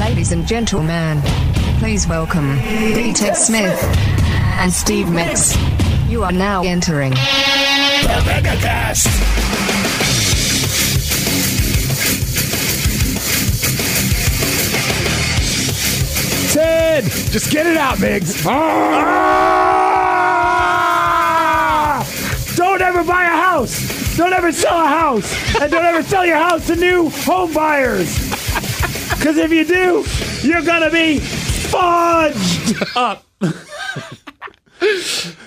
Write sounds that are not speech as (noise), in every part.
Ladies and gentlemen, please welcome D. Ted Smith and Steve Migs. You are now entering The Megacast. Ted, just get it out, Migs. Ah! Don't ever buy a house. Don't ever sell a house. And don't ever sell your house to new home buyers. Because if you do, you're going to be fudged up. (laughs)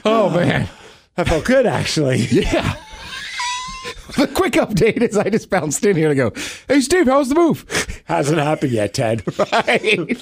Oh man, That felt good, actually. (laughs) yeah. The quick update is I just bounced in here to go, "Hey Steve, how's the move?" Hasn't happened yet, Ted. (laughs) Right.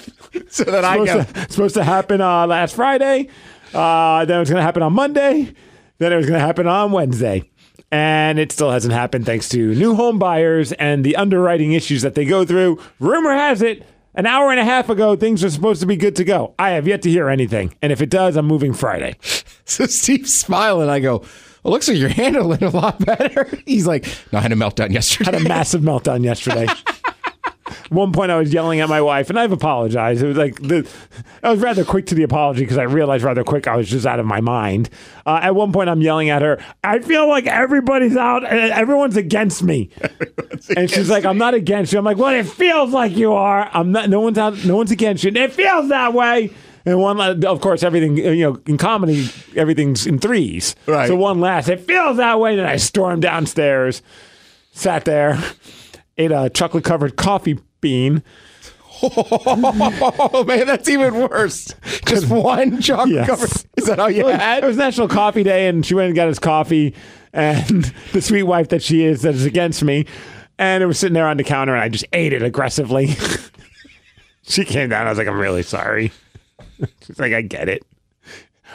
so that I go, supposed, to, supposed to happen uh, last Friday. Uh, then it was going to happen on Monday. Then it was going to happen on Wednesday. And it still hasn't happened thanks to new home buyers and the underwriting issues that they go through. Rumor has it, an hour and a half ago, things were supposed to be good to go. I have yet to hear anything. And if it does, I'm moving Friday. (laughs) so Steve's smiling. I go, "Well, looks like you're handling it a (laughs) lot better." (laughs) He's like, "No, I had a meltdown yesterday." had a massive meltdown yesterday. One point, I was yelling at my wife, and I've apologized. It was like the, I was rather quick to the apology because I realized rather quick I was just out of my mind. Uh, at one point, I'm yelling at her. I feel like everybody's out, and everyone's against me. (laughs) and she's like, "I'm not against you." I'm like, "Well, it feels like you are. I'm not. No one's out. No one's against you. It feels that way." And one, of course, everything you know in comedy, everything's in threes. Right. So one last, it feels that way. Then I stormed downstairs sat there, ate a chocolate covered coffee bean. (laughs) oh man, that's even worse. Just one chocolate Yes. covered. Is that all you had It was National Coffee Day, and she went and got his coffee. And (laughs) the sweet wife that she is, that is against me, and it was sitting there on the counter, and I just ate it aggressively. (laughs) she came down. I was like, "I'm really sorry." She's like, "I get it."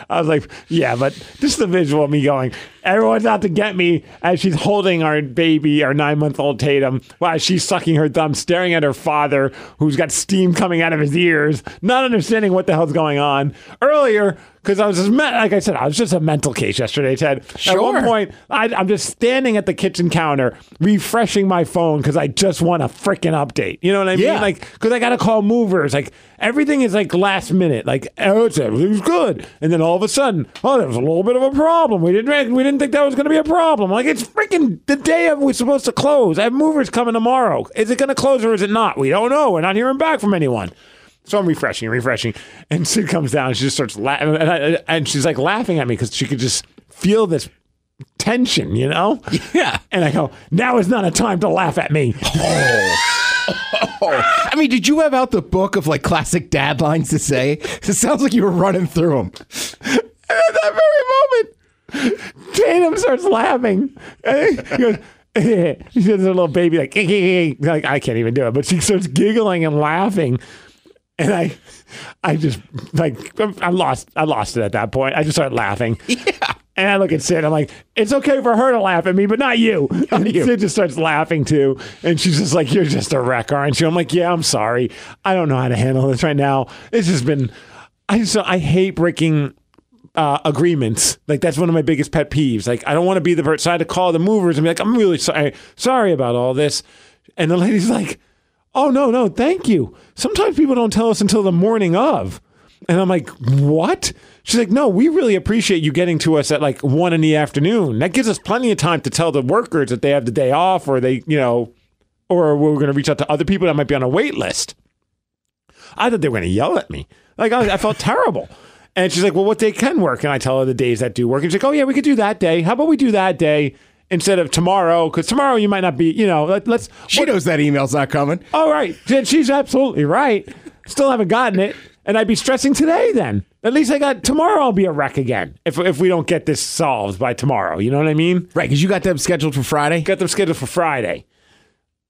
I was like, "Yeah, but just the visual of me going, everyone's out to get me," as she's holding our baby, our nine month old Tatum, while she's sucking her thumb, staring at her father, who's got steam coming out of his ears, not understanding what the hell's going on. Earlier, because I was just, like I said, I was just a mental case yesterday, Ted. Sure. At one point, I, I'm just standing at the kitchen counter, refreshing my phone because I just want a freaking update. You know what I mean? Yeah. Like, because I got to call movers. Like, everything is like last minute. Like, oh, it's, everything's good, and then all of a sudden, oh, there was a little bit of a problem. We didn't, we didn't think that was going to be a problem. Like, it's freaking the day of we're supposed to close. I have movers coming tomorrow. Is it going to close or is it not? We don't know. We're not hearing back from anyone. So I'm refreshing, refreshing, and Sid comes down. And she just starts laughing, and, I- and she's like laughing at me because she could just feel this tension, you know. (laughs) Yeah. And I go, now is not a time to laugh at me. Oh. (laughs) I mean, did you have out the book of like classic dad lines to say? (laughs) It sounds like you were running through them. And at that very moment, Tatum starts laughing. And he goes, she says a little baby like, like I can't even do it, but she starts giggling and laughing. And I, I just like I lost, I lost it at that point. I just started laughing. (laughs) Yeah. And I look at Sid. I'm like, it's okay for her to laugh at me, but not you. and you. Sid just starts laughing too. And she's just like, you're just a wreck, aren't you? I'm like, yeah, I'm sorry. I don't know how to handle this right now. It's just been, I just, I hate breaking uh, agreements. Like that's one of my biggest pet peeves. Like I don't want to be the person. So I had to call the movers and be like, I'm really sorry, sorry about all this. And the lady's like, Oh no, no, thank you. Sometimes people don't tell us until the morning of. And I'm like, what? She's like, no, we really appreciate you getting to us at like one in the afternoon. That gives us plenty of time to tell the workers that they have the day off or they, you know, or we're going to reach out to other people that might be on a wait list. I thought they were going to yell at me. Like I, I felt terrible. And she's like, "Well, what day can work?" And I tell her the days that do work. And she's like, "Oh yeah, we could do that day. How about we do that day instead of tomorrow? Because tomorrow you might not be. You know, let, let's." She knows that email's not coming. All right, She- she's absolutely right. Still haven't gotten it, and I'd be stressing today. Then at least I got tomorrow. I'll be a wreck again if if we don't get this solved by tomorrow. You know what I mean? Right, because you got them scheduled for Friday. Got them scheduled for Friday,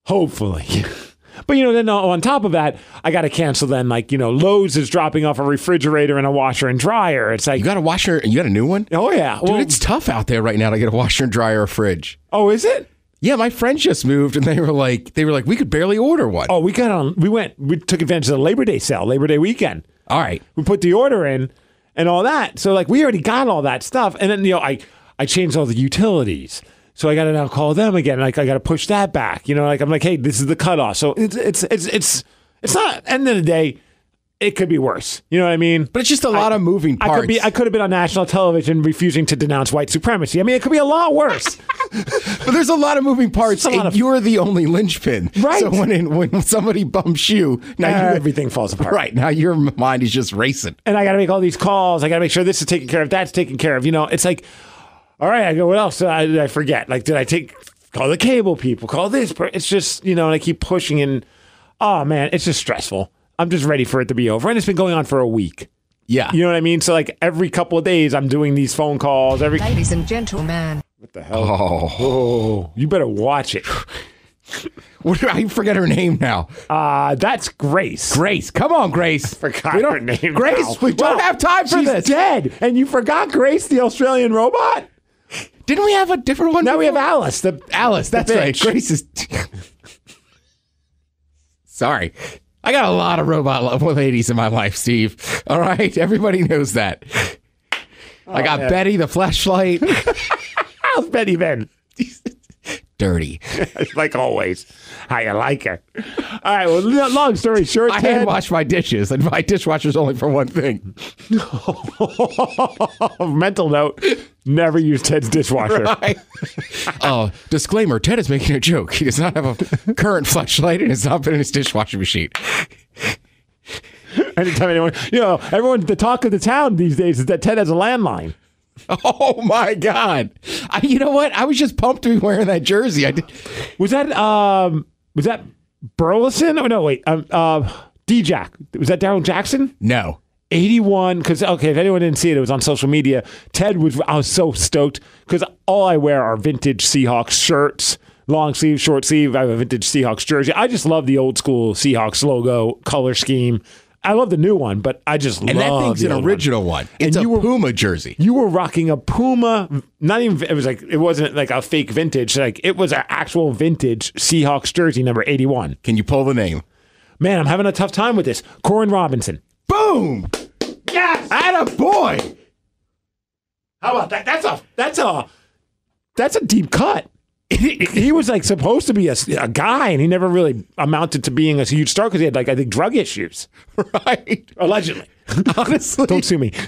hopefully. (laughs) But you know, then on top of that, I got to cancel. Then, like you know, Lowe's is dropping off a refrigerator and a washer and dryer. It's like, You got a washer. You got a new one. oh yeah, Dude, well, it's tough out there right now to get a washer and dryer or fridge. oh, is it? Yeah, my friends just moved, and they were like, they were like, we could barely order one. Oh, we got on. We went. We took advantage of the Labor Day sale, Labor Day weekend. all right. we put the order in and all that. So like we already got all that stuff. And then you know, I I changed all the utilities. So I got to now call them again. Like I got to push that back. You know, like I'm like, hey, this is the cutoff. So it's it's it's it's It's not. End of the day, it could be worse. You know what I mean? But it's just a lot of moving parts. I could be. I could have been on national television refusing to denounce white supremacy. I mean, it could be a lot worse. (laughs) but there's a lot of moving parts, a lot and of- you're the only linchpin. Right. So when it, when somebody bumps you, now you Everything falls apart. right now your mind is just racing. and I got to make all these calls. I got to make sure this is taken care of, that's taken care of. You know, it's like, all right, I go, what else did I, did I forget? Like, did I take, call the cable people, call this? per- It's just, you know, and I keep pushing and, oh man, it's just stressful. I'm just ready for it to be over. And it's been going on for a week. Yeah. You know what I mean? So, like, every couple of days, I'm doing these phone calls. Every, Ladies and gentlemen, what the hell? Oh, you better watch it. (laughs) What, do I forget her name now. Uh, that's Grace. Grace. Come on, Grace. (laughs) Forgot we don't, her name. Grace, now. we don't Well, have time for she's this. dead. And you forgot Grace, the Australian robot? Didn't we have a different one? Now we have? Alice, the Alice. That's right. Grace is. (laughs) Sorry. I got a lot of robot ladies in my life, Steve. All right. Everybody knows that. I oh, got man. Betty the flashlight. How's (laughs) Betty Ben? (laughs) Dirty. (laughs) like always. How you like it. All right. Well, lo- long story short, I Ted, hand wash my dishes, and my dishwasher's only for one thing. (laughs) mental note: never use Ted's dishwasher. (laughs) Right. Oh, disclaimer: Ted is making a joke. He does not have a current flashlight, and it's not been in his dishwasher machine. Anytime anyone, you know, everyone, the talk of the town these days is that Ted has a landline. Oh my god! I, you know what? I was just pumped to be wearing that jersey. I did. Was that um? Was that Burleson? Oh no, wait. Um, uh, D Jack. Was that Darrell Jackson? No. 81 because okay if anyone didn't see it it was on social media ted was i was so stoked because all i wear are vintage seahawks shirts long sleeve short sleeve i have a vintage seahawks jersey i just love the old school seahawks logo color scheme i love the new one but i just And love that thing's the an old one. original one. It's And a you were- Puma jersey. you were rocking a puma not even it was like it wasn't like a fake vintage like it was an actual vintage seahawks jersey number 81 Can you pull the name? man i'm having a tough time with this koren robinson Boom! yes Atta boy! How about that? That's a that's a that's a deep cut. He was like supposed to be a, a guy, and he never really amounted to being a huge star because he had like I think drug issues, (laughs) Right. allegedly. Honestly. Don't sue me. (laughs)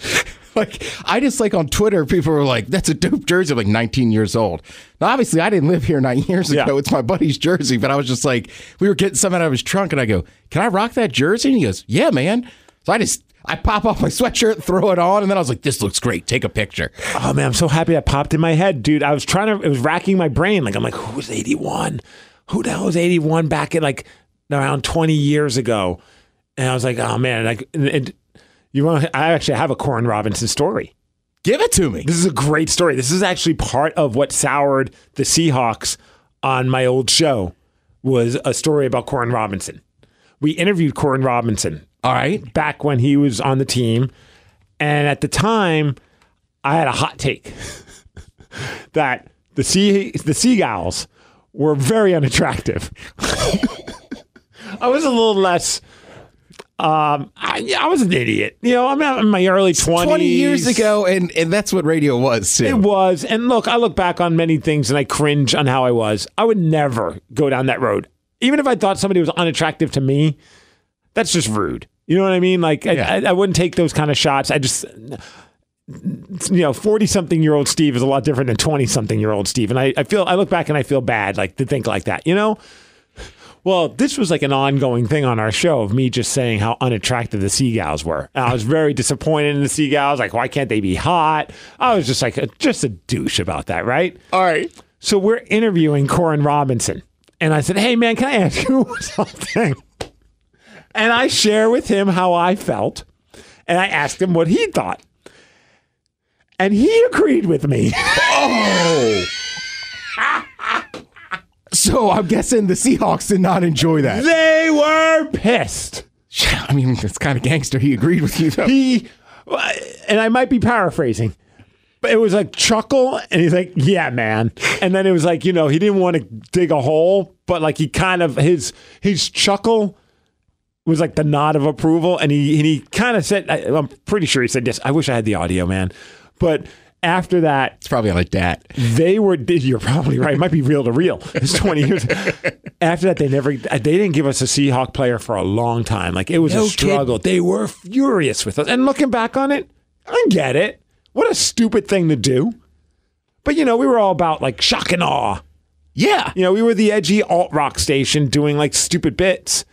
Like I just like on Twitter, people were like, "That's a dope jersey." I'm like 19 years old. Now, obviously, I didn't live here nine years ago. Yeah. It's my buddy's jersey, but I was just like, we were getting something out of his trunk, and I go, "Can I rock that jersey?" And he goes, "Yeah, man." So I just I pop off my sweatshirt, throw it on, and then I was like, "This looks great. Take a picture." Oh man, I'm so happy that popped in my head, dude. I was trying to, it was racking my brain. Like I'm like, who was 81? Who the hell was 81 back in like around 20 years ago? And I was like, oh man, like, and, and you want? I actually have a Koren Robinson story. Give it to me. This is a great story. This is actually part of what soured the Seahawks on my old show was a story about Koren Robinson. We interviewed Koren Robinson All right. back when he was on the team, and at the time, I had a hot take (laughs) that the sea the Sea Gals were very unattractive. (laughs) I was a little less. Um, I, I was an idiot. You know, I'm in my early 20s. 20 years ago, and and that's what radio was too. It was. And look, I look back on many things and I cringe on how I was. I would never go down that road. Even if I thought somebody was unattractive to me, that's just rude. You know what I mean? Like, Yeah. I, I, wouldn't take those kind of shots. I just, you know, 40 something year old Steve is a lot different than 20 something year old Steve. And I, I feel, I look back and I feel bad, like, to think like that, you know? Well, this was like an ongoing thing on our show of me just saying how unattractive the Sea Gals were. And I was very disappointed in the Sea Gals. Like, why can't they be hot? I was just like, a, just a douche about that, right? All right. So we're interviewing Koren Robinson. And I said, hey, man, can I ask you (laughs) something? And I share with him how I felt. And I asked him what he thought. And he agreed with me. Oh. (laughs) so I'm guessing the Seahawks did not enjoy that. they were pissed. (laughs) I mean, it's kind of gangster. He agreed with you though. he and I might be paraphrasing, but it was like chuckle, and he's like, "Yeah, man." And then it was like, you know, he didn't want to dig a hole, but like he kind of his his chuckle was like the nod of approval, and he and he kind of said, I, I'm pretty sure he said, "Yes, I wish I had the audio, man," but. after that, It's probably like that. they were. You're probably right. It might be real to real. It's 20 years. (laughs) After that, they never. They didn't give us a Seahawk player for a long time. Like it was No a struggle. They were furious with us. And looking back on it, I get it. What a stupid thing to do. But you know, we were all about like shock and awe. Yeah. You know, we were the edgy alt rock station doing like stupid bits,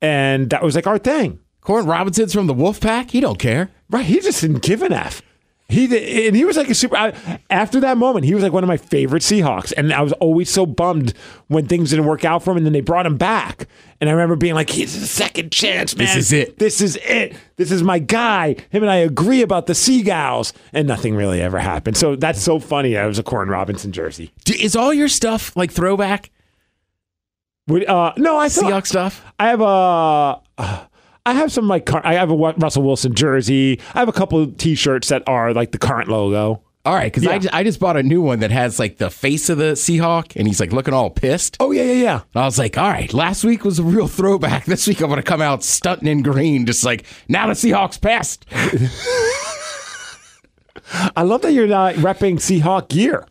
and that was like our thing. Koren Robinson's from the Wolfpack. He don't care. Right. He just didn't give an F. He did, and he was like a super. I, after that moment, he was like one of my favorite Seahawks, and I was always so bummed when things didn't work out for him, and then they brought him back. And I remember being like, "He's a second chance, man. This is it. This is it. This is my guy. Him and I agree about the Sea Gals, and nothing really ever happened. So that's so funny. I was a Koren Robinson jersey. Is all your stuff like throwback Would, uh, no, I thought Seahawks stuff? I have a. uh, I have some like car- I have a Russell Wilson jersey. I have a couple of T-shirts that are like the current logo. All right, because I, Yeah. just, I just bought a new one that has like the face of the Seahawk, and he's like looking all pissed. Oh yeah, yeah, yeah. And I was like, all right, last week was a real throwback. (laughs) This week I'm going to come out stunting in green, just like, now the Seahawks passed. (laughs) I love that you're not repping Seahawk gear.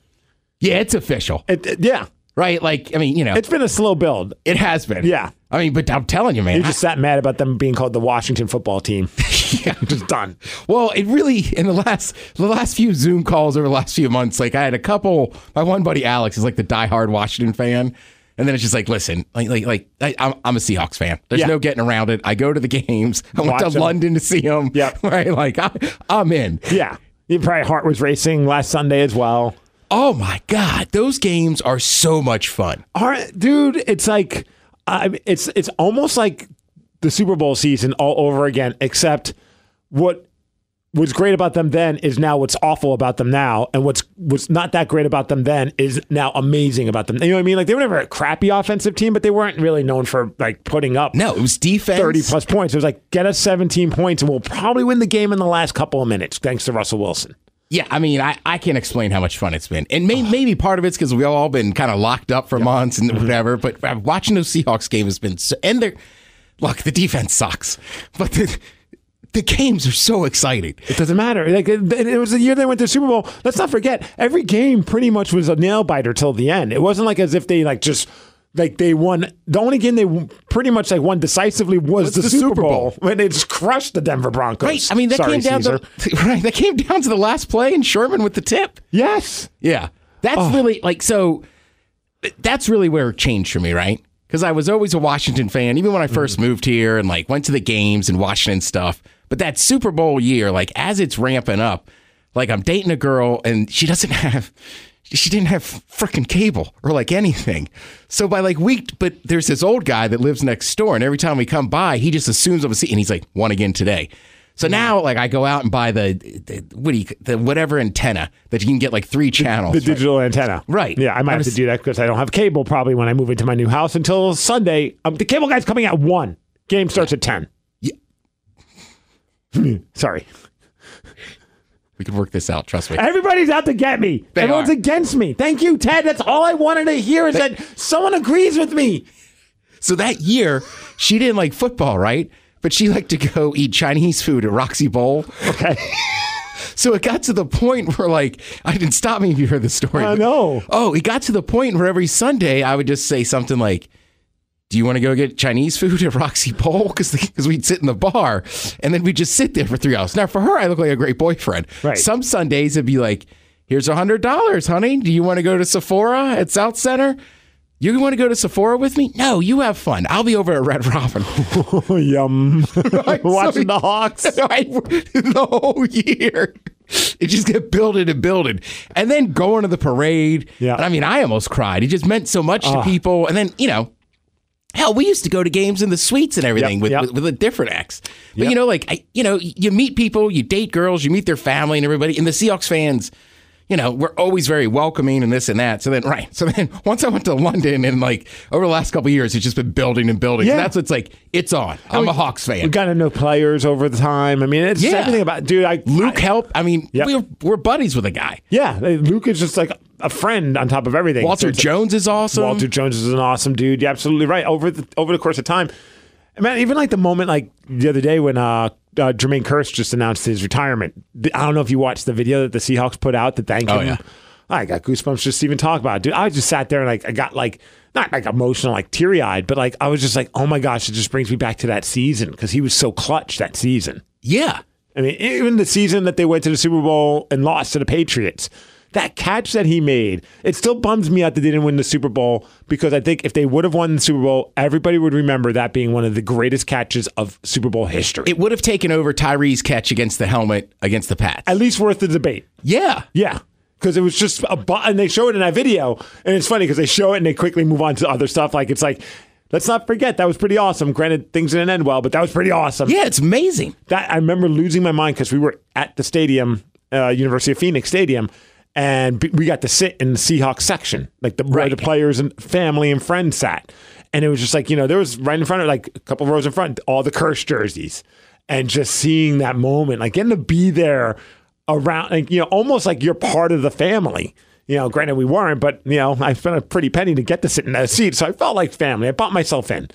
Yeah, it's official, It, it- yeah, right? Like, I mean, you know, it's been a slow build. it has been. Yeah. I mean, but I'm telling you, man. You just sat mad about them being called the Washington football team. (laughs) (laughs) yeah. just done. Well, it really in the last the last few Zoom calls over the last few months, like I had a couple. My one buddy Alex is like the diehard Washington fan, and then it's just like, listen, like like like I, I'm I'm a Seahawks fan. There's Yeah. no getting around it. I go to the games. I went Watch to 'em. London to see them. Yep. (laughs) right. Like I, I'm in. Yeah, you probably heart was racing last Sunday as well. Oh my god, those games are so much fun. Right, dude, it's like I, it's it's almost like the Super Bowl season all over again. Except what was great about them then is now what's awful about them now, and what's what's not that great about them then is now amazing about them. You know what I mean? Like they were never a crappy offensive team, but they weren't really known for like putting up No, it was defense. 30 plus points. It was like, get us 17 points and we'll probably win the game in the last couple of minutes, thanks to Russell Wilson. Yeah, I mean, I, I can't explain how much fun it's been. And may, maybe part of it's because we've all been kind of locked up for months and Mm-hmm. whatever. But uh, watching those Seahawks game has been so. And they're. Look, the defense sucks. But the, the games are so exciting. It doesn't matter. Like it, it was the year they went to the Super Bowl. Let's not forget, every game pretty much was a nail biter till the end. It wasn't like as if they like just like they won. The only game they pretty much like won decisively was, the, the Super, Super Bowl. Bowl. when they just crushed the Denver Broncos. Right. I mean, that Sorry, came down Caesar. to (laughs) right. That came down to the last play and Sherman with the tip. yes. Yeah. That's Oh. really like so that's really where it changed for me, right? Because I was always a Washington fan, even when I 1st Mm-hmm. moved here and like went to the games and Washington stuff. But that Super Bowl year, like as it's ramping up, like I'm dating a girl and she doesn't (laughs) have she didn't have freaking cable or like anything. So by like week, but there's this old guy that lives next door, and every time we come by, he just assumes I'm a seat, and he's like, "One again today." So now, like, I go out and buy the, the what do you, the whatever antenna that you can get like three channels. The digital antenna. Right. Yeah, I might I have to do that because I don't have cable probably when I move into my new house until Sunday. Um, the cable guy's coming at 1. Game starts at 10. Yeah. (laughs) Sorry. We can work this out. Trust me. Everybody's out to get me. They Everyone's are. against me. Thank you, Ted. That's all I wanted to hear is that someone agrees with me. So that year, she didn't like football, right? But she liked to go eat Chinese food at Roxy Bowl. Okay. (laughs) So it got to the point where, like, I didn't stop me if you heard the story. I know. Oh, it got to the point where every Sunday I would just say something like, do you want to go get Chinese food at Roxy Bowl? Because we'd sit in the bar and then we'd just sit there for three hours. Now, for her, I look like a great boyfriend. Right. Some Sundays it'd be like, here's a $100, honey. Do you want to go to Sephora at Southcenter? You want to go to Sephora with me? No, you have fun. I'll be over at Red Robin. (laughs) Yum. (laughs) Right, Watching we- the Hawks. (laughs) The whole year. It just kept building and building. And then going to the parade. Yeah. And I mean, I almost cried. It just meant so much to ah. people. And then, you know, hell, we used to go to games in the suites and everything Yep, with, yep. with, with a different ex. But, Yep. you know, like, I, you know, you meet people, you date girls, you meet their family and everybody. And the Seahawks fans, you know, we're always very welcoming and this and that. So then, right. So then (laughs) once I went to London and like over the last couple of years, it's just been building and building. Yeah. And that's what's like, it's on. I'm a Hawks fan. We got to know players over the time. I mean, it's Yeah. everything about dude. I Luke I- helped. I mean, Yep. we're, we're buddies with a guy. yeah, Luke is just like a friend on top of everything. Walter So Jones is awesome. Walter Jones is an awesome dude. You're absolutely right. Over the over the course of time, man, even like the moment like the other day when uh uh, Jermaine Kearse just announced his retirement. I don't know if you watched the video that the Seahawks put out to thank Oh, him. yeah. I got goosebumps just to even talk about it. Dude, I just sat there and like I got like not like emotional, like teary eyed, but like I was just like, oh my gosh, it just brings me back to that season because he was so clutch that season. Yeah. I mean, even the season that they went to the Super Bowl and lost to the Patriots, that catch that he made, it still bums me out that they didn't win the Super Bowl because I think if they would have won the Super Bowl, everybody would remember that being one of the greatest catches of Super Bowl history. It would have taken over Tyree's catch against the helmet against the Pats. At least worth the debate. yeah. Yeah. Because it was just a bu- and they show it in that video, and it's funny because they show it and they quickly move on to other stuff. Like it's like, let's not forget that was pretty awesome. Granted, things didn't end well, but that was pretty awesome. Yeah, it's amazing. that I remember losing my mind because we were at the stadium, uh, University of Phoenix Stadium, and we got to sit in the Seahawks section, like the where the players and family and friends sat, and it was just like you know there was right in front of like a couple rows in front all the Kearse jerseys, and just seeing that moment, like getting to be there around, like you know almost like you're part of the family. You know, granted we weren't, but you know, I spent a pretty penny to get to sit in that seat, so I felt like family. I bought myself in,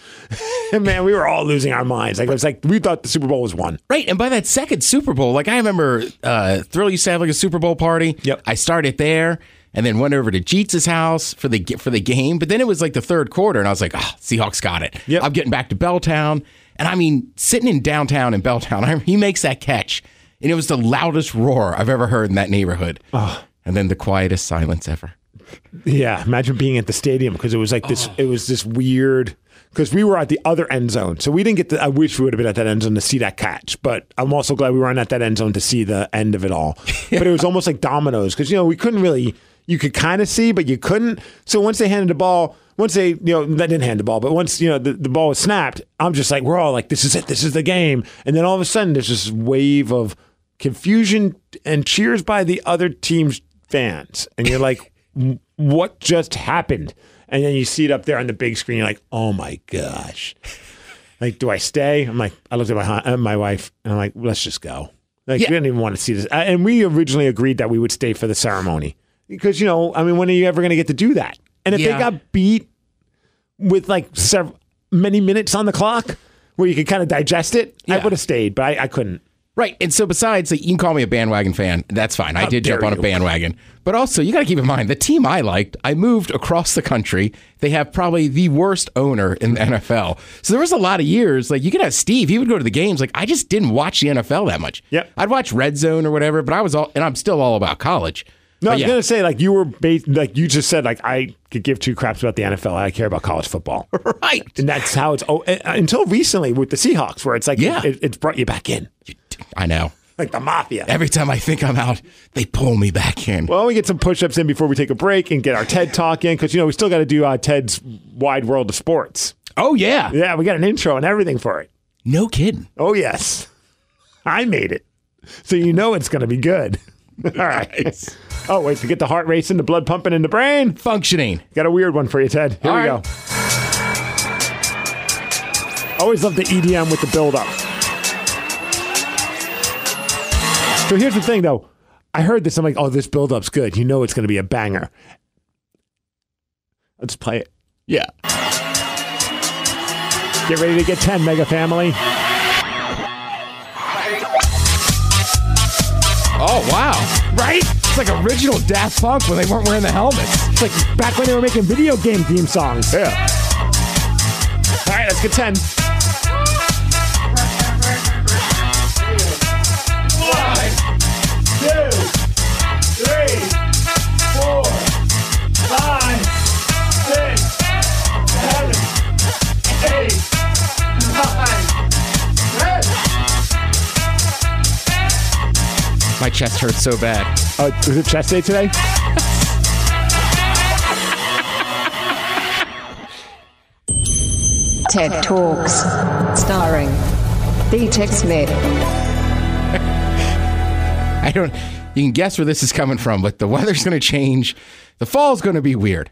and (laughs) man, we were all losing our minds. Like it was like we thought the Super Bowl was won. Right, and by that second Super Bowl, like I remember, uh, Thrill used to have like a Super Bowl party. Yep. I started there, and then went over to Jeets' house for the for the game. But then it was like the third quarter, and I was like, "Oh, Seahawks got it." Yep. I'm getting back to Belltown, and I mean, sitting in downtown in Belltown, (laughs) I, he makes that catch, and it was the loudest roar I've ever heard in that neighborhood. And then the quietest silence ever. Yeah, imagine being at the stadium because it was like this. Oh. It was this weird because we were at the other end zone, so we didn't get. The, I wish we would have been at that end zone to see that catch, but I'm also glad we weren't at that end zone to see the end of it all. (laughs) But it was almost like dominoes because you know we couldn't really. You could kind of see, but you couldn't. So once they handed the ball, once they you know that didn't hand the ball, but once you know the, the ball was snapped, I'm just like we're all like this is it, this is the game, and then all of a sudden there's this wave of confusion and cheers by the other team's fans, and you're like what just happened? And then you see it up there on the big screen. You're like, oh my gosh. Like, do I stay? I'm like, I looked at my uh, my wife and I'm like, let's just go. Like, Yeah. we didn't even want to see this. And we originally agreed that we would stay for the ceremony because, you know, I mean, when are you ever going to get to do that? And if Yeah. they got beat with like several, many minutes on the clock where you could kind of digest it, I would have stayed, but I, I couldn't. Right. And so, besides, you can call me a bandwagon fan. That's fine. I did jump on a you. bandwagon. But also, you got to keep in mind the team I liked, I moved across the country. They have probably the worst owner in the NFL. So, there was a lot of years, like, you could have Steve, he would go to the games. Like, I just didn't watch the NFL that much. Yep. I'd watch Red Zone or whatever, but I was all, and I'm still all about college. No, I was yeah. gonna say like you were based, like you just said like I could give two craps about the NFL. I care about college football, (laughs) Right. and that's how it's. Oh, uh, until recently with the Seahawks, where it's like Yeah. it, it's brought you back in, I know. like the mafia. Every time I think I'm out, they pull me back in. Well, we get some push-ups in before we take a break and get our TED talk in because you know we still got to do uh, Ted's wide world of sports. Oh, yeah. Yeah, we got an intro and everything for it. No kidding. Oh yes, I made it, so you know it's gonna be good. (laughs) All right. Oh wait, to get the heart racing, the blood pumping in the brain. Functioning. Got a weird one for you, Ted. Here All we right. go. Always love the EDM with the build up. So here's the thing though. I heard this, I'm like, oh, this build up's good. You know it's gonna be a banger. Let's play it. Yeah. Get ready to get 10, Mega Family. Oh, wow. Right? It's like original Daft Punk when they weren't wearing the helmets. It's like back when they were making video game theme songs. Yeah. All right, let's get 10. My chest hurts so bad. Uh, oh, was it chest day today? TED Talks. Starring D-Tech Smith. (laughs) I don't. You can guess where this is coming from, but the weather's going to change. The fall's going to be weird.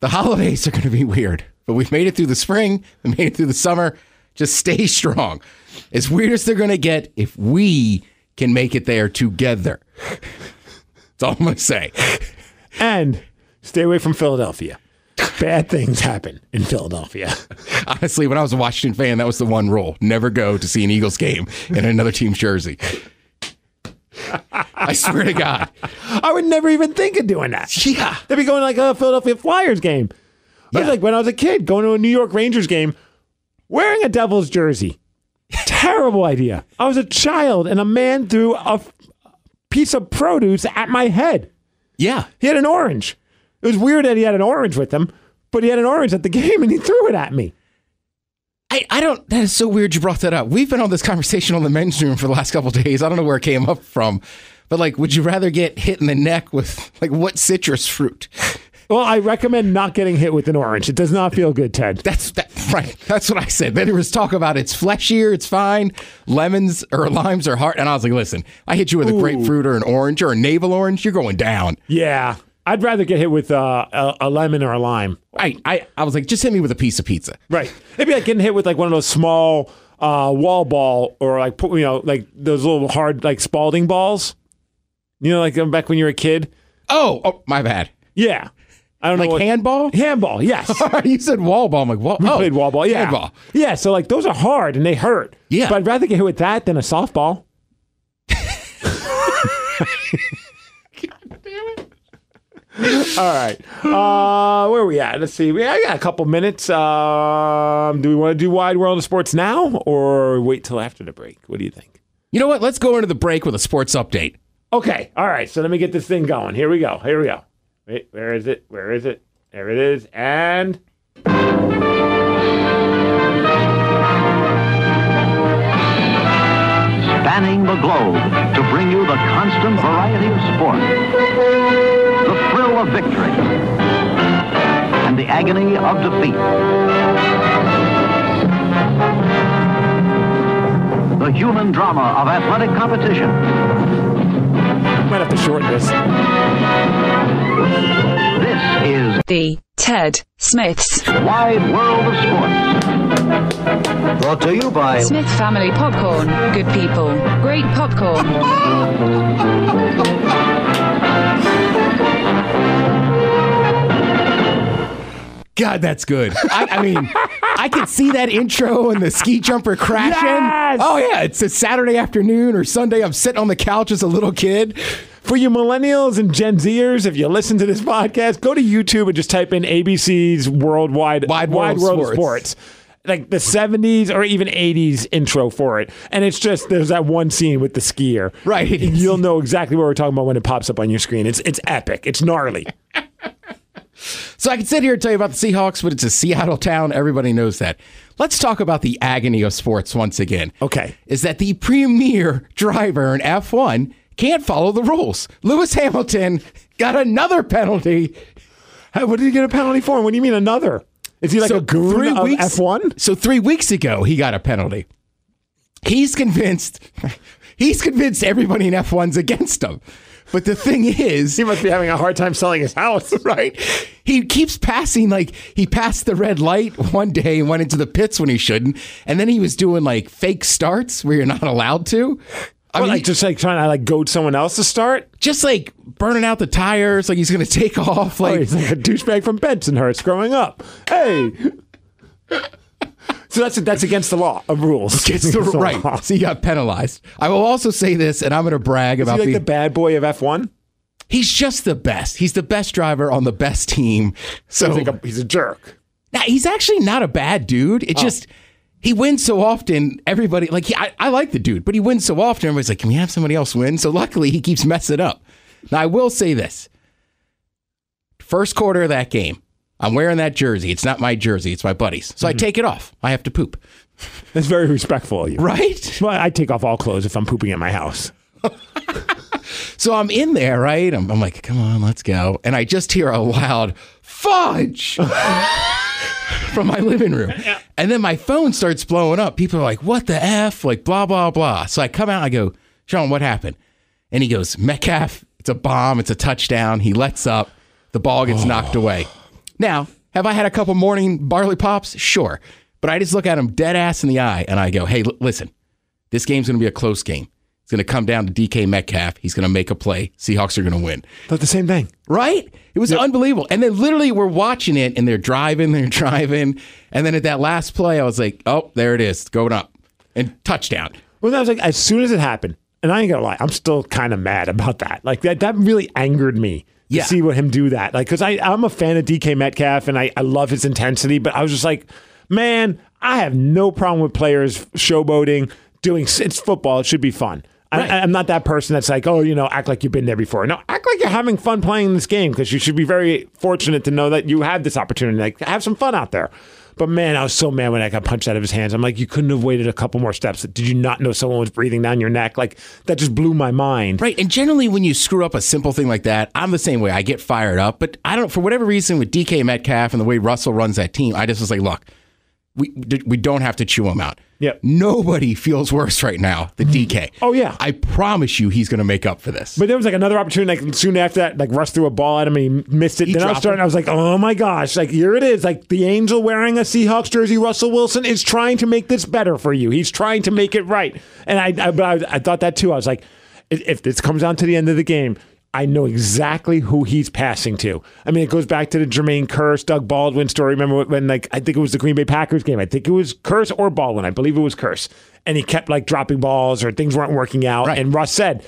The holidays are going to be weird. But we've made it through the spring. We made it through the summer. Just stay (laughs) strong. As weird as they're going to get, if we can make it there together. That's all I'm going to say. And stay away from Philadelphia. bad things happen in Philadelphia. Honestly, when I was a Washington fan, that was the one rule: never go to see an Eagles game in another team's jersey. I swear to God. I would never even think of doing that. Yeah. They'd be going like a Philadelphia Flyers game. Yeah. like when I was a kid going to a New York Rangers game wearing a Devils jersey. Terrible idea. I was a child and a man threw a f- piece of produce at my head. Yeah. He had an orange. It was weird that he had an orange with him, but he had an orange at the (laughs) game and he threw it at me. I, I don't. That is so weird you brought that up. We've been on this conversation on the men's room for the last couple of days. I don't know where it came up from, but like, would you rather get hit in the neck with like what citrus fruit? Well, I recommend not getting hit with an orange. It does not feel good, Ted. That's that right. That's what I said. Then there was talk about it's fleshier, it's fine. Lemons or limes are hard, and I was like, listen, I hit you with a grapefruit or an orange or a navel orange, you're going down. Yeah. I'd rather get hit with uh, a, a lemon or a lime. I, I I was like, just hit me with a piece of pizza. Right. It'd be like getting hit with like one of those small uh, wall ball or like you know like those little hard like Spalding balls. You know, like back when you were a kid. Oh, oh my bad. Yeah. I don't Like know. what- handball? Handball. Yes. (laughs) you said wall ball. I'm like, what? We oh, played wall ball. Yeah. handball. Yeah. So like those are hard and they hurt. Yeah. But I'd rather get hit with that than a softball. God damn it. All right. Uh, where are we at? Let's see. We I got a couple minutes. Um, do we want to do wide world of sports now or wait till after the break? What do you think? You know what? Let's go into the break with a sports update. Okay. All right. So let me get this thing going. Here we go. Here we go. Wait, where is it? Where is it? There it is. And spanning the globe to bring you the constant variety of sport, the thrill of victory, and the agony of defeat. The human drama of athletic competition. Might have to shorten this. This is The Ted Smiths Wide World of Sports. Brought to you by Smith Family Popcorn. Good people, great popcorn. (laughs) God, that's good. I, I mean, (laughs) I could see that intro and the ski jumper crashing. Yes! Oh yeah, it's a Saturday afternoon or Sunday. I'm sitting on the couch as a little kid. For you millennials and Gen Zers, if you listen to this podcast, go to YouTube and just type in ABC's Worldwide Wide World World of Sports. Sports. Like the 70s or even 80s intro for it. And it's just, there's that one scene with the skier. Right. You'll know exactly what we're talking about when it pops up on your screen. It's, it's epic. It's gnarly. (laughs) So I can sit here and tell you about the Seahawks, but it's a Seattle town. Everybody knows that. Let's talk about the agony of sports once again. Okay. Is that the premier driver in F1 can't follow the rules? Lewis Hamilton got another penalty. Hey, what did he get a penalty for? What do you mean another? Is he like So a three of weeks- F1? So three weeks ago, he got a penalty. He's convinced. (laughs) He's convinced everybody in F1's against him. But the thing is, He must be having a hard time selling his house. (laughs) right? He keeps passing like he passed the red light one day and went into the pits when he shouldn't, and then he was doing like fake starts where you're not allowed to. I I mean, like just like trying to like goad someone else to start. just like burning out the tires, like he's gonna take off. Oh, Like he's like a douchebag from Bensonhurst growing up. Hey. So that's that's against the law of rules. gets the (laughs) right, law. so you got penalized. I will also say this, and I'm gonna brag Is he about like the, the bad boy of F1? He's just the best. He's the best driver on the best team. So He's, like a, he's a jerk. Nah, he's actually not a bad dude. Oh. It just he wins so often. Everybody like he, I, I like the dude, but he wins so often. Everybody's like, can we have somebody else win? So luckily, he keeps messing up. Now I will say this: first quarter of that game, I'm wearing that jersey. It's not my jersey; it's my buddy's. So I Mm-hmm. take it off. I have to poop, That's very respectful of you. right? Well, I take off all clothes if I'm pooping at my house. (laughs) So I'm in there, right? I'm, I'm like, come on, let's go. And I just hear a loud fudge (laughs) from my living room. And then my phone starts blowing up. People are like, what the F? Like, blah, blah, blah. So I come out, I go, Sean, what happened? And he goes, Metcalf, it's a bomb, it's a touchdown. He lets up, the ball gets knocked away. Now, have I had a couple morning barley pops? Sure. But I just look at him dead ass in the eye and I go, hey, l- listen, this game's going to be a close game. It's going to come down to DK Metcalf. He's going to make a play. Seahawks are going to win. Thought the same thing. Right? It was unbelievable. And then literally we're watching it and they're driving, (laughs) they're driving. And then at that last play, I was like, oh, there it is, going up. And touchdown. Well, that was like as soon as it happened, and I ain't gonna lie, I'm still kind of mad about that. Like that, that really angered me to Yeah. see what him do that. Like, because I I'm a fan of DK Metcalf and I I love his intensity, but I was just like, man, I have no problem with players showboating, doing it's football. It should be fun. Right. I, I'm not that person that's like, oh, you know, act like you've been there before. No, act like you're having fun playing this game because you should be very fortunate to know that you have this opportunity. Like, have some fun out there. But man, I was so mad when I got punched out of his hands. I'm like, you couldn't have waited a couple more steps. Did you not know someone was breathing down your neck? Like, that just blew my mind. Right. And generally, when you screw up a simple thing like that, I'm the same way. I get fired up. But I don't, for whatever reason, with DK Metcalf and the way Russell runs that team, I just was like, look, we, we don't have to chew him out. Yep. Nobody feels worse right now than mm-hmm. DK. Oh, yeah. I promise you he's going to make up for this. But there was like another opportunity, like soon after that, like Russ threw a ball at him and he missed it. He then I was starting, it. I was like, oh my gosh, like here it is. Like the angel wearing a Seahawks jersey, Russell Wilson is trying to make this better for you. He's trying to make it right. And I, I but I, I thought that too. I was like, if, if this comes down to the end of the game, I know exactly who he's passing to. I mean, it goes back to the Jermaine Kearse, Doug Baldwin story. Remember when, like, I think it was the Green Bay Packers game. I think it was Kearse or Baldwin. I believe it was Kearse. And he kept like dropping balls or things weren't working out. Right. And Russ said,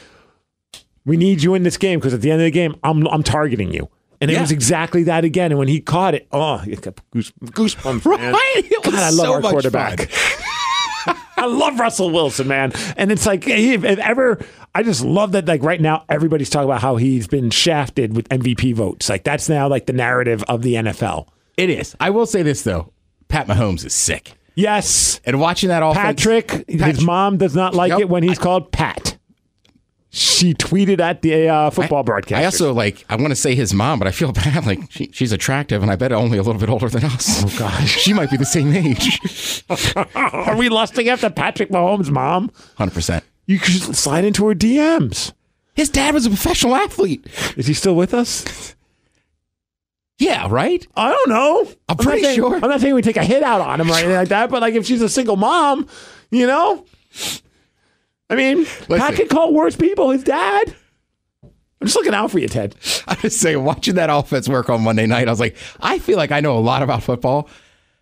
we need you in this game because at the end of the game, I'm I'm targeting you. And it Yeah. was exactly that again. And when he caught it, oh, got goose, goosebumps, man. (laughs) Right? It God, I love so our quarterback. I love Russell Wilson, man. And it's like, if, if ever, I just love that, like, right now, everybody's talking about how he's been shafted with MVP votes. Like, that's now, like, the narrative of the NFL. It is. I will say this, though Pat Mahomes is sick. Yes. And watching that all, Patrick, his mom does not like Yep. it when he's called Pat. She tweeted at the uh, football broadcast. I also like. I want to say his mom, but I feel (laughs) bad. Like she, she's attractive, and I bet only a little bit older than us. Oh gosh. she might be the same age. (laughs) Are we lusting after Patrick Mahomes' mom? Hundred percent. You could slide into her DMs. His dad was a professional athlete. Is he still with us? (laughs) Yeah, right. I don't know. I'm pretty saying- sure. I'm not saying we take a hit out on him or anything like that, but like if she's a single mom, you know? I mean, Pat could call worse people his dad. I'm just looking out for you, Ted. (laughs) I just say, watching that offense work on Monday night, I was like, I feel like I know a lot about football.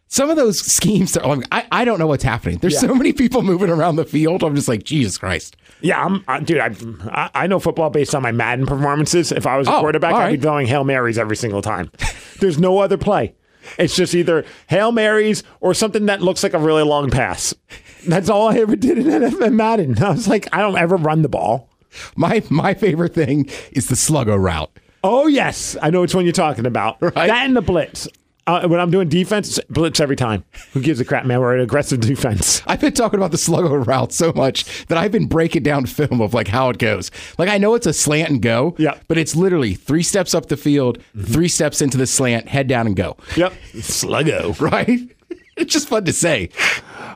Some of those schemes, are, I, I don't know what's happening. There's Yeah. so many people moving around the field. I'm just like, Jesus Christ. Yeah, I'm, I, dude. I, I I know football based on my Madden performances. If I was a Oh, quarterback, all I'd be throwing hail marys every single time. (laughs) There's no other play. It's just either hail marys or something that looks like a really long pass. That's all I ever did in NFL Madden. (laughs) I was like, I don't ever run the ball. My my favorite thing is the sluggo route. Oh yes, I know which one you're talking about. (laughs) Right. That and the blitz. Uh, when I'm doing defense, blitz every time. Who gives a crap, man? We're an aggressive (laughs) defense. I've been talking about the sluggo route so much that I've been breaking down film of like how it goes. Like I know it's a slant and go, Yeah. but it's literally three steps up the field, three steps into the slant, head down and go. Yep, sluggo. Right? (laughs) It's just fun to say.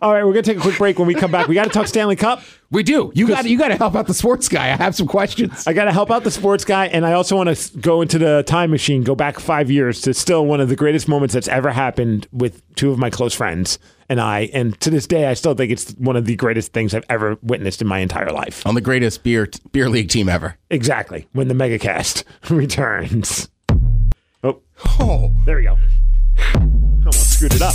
All right, we're gonna take a quick break. When we come back, we got to talk Stanley Cup. We do. You got you got to help out the sports guy. I have some questions. I got to help out the sports guy, and I also want to go into the time machine, go back five years to still one of the greatest moments that's ever happened with two of my close friends and I. And to this day, I still think it's one of the greatest things I've ever witnessed in my entire life. On the greatest beer beer league team ever. Exactly when the megacast (laughs) returns. Oh, Oh, there we go. Almost screwed it up.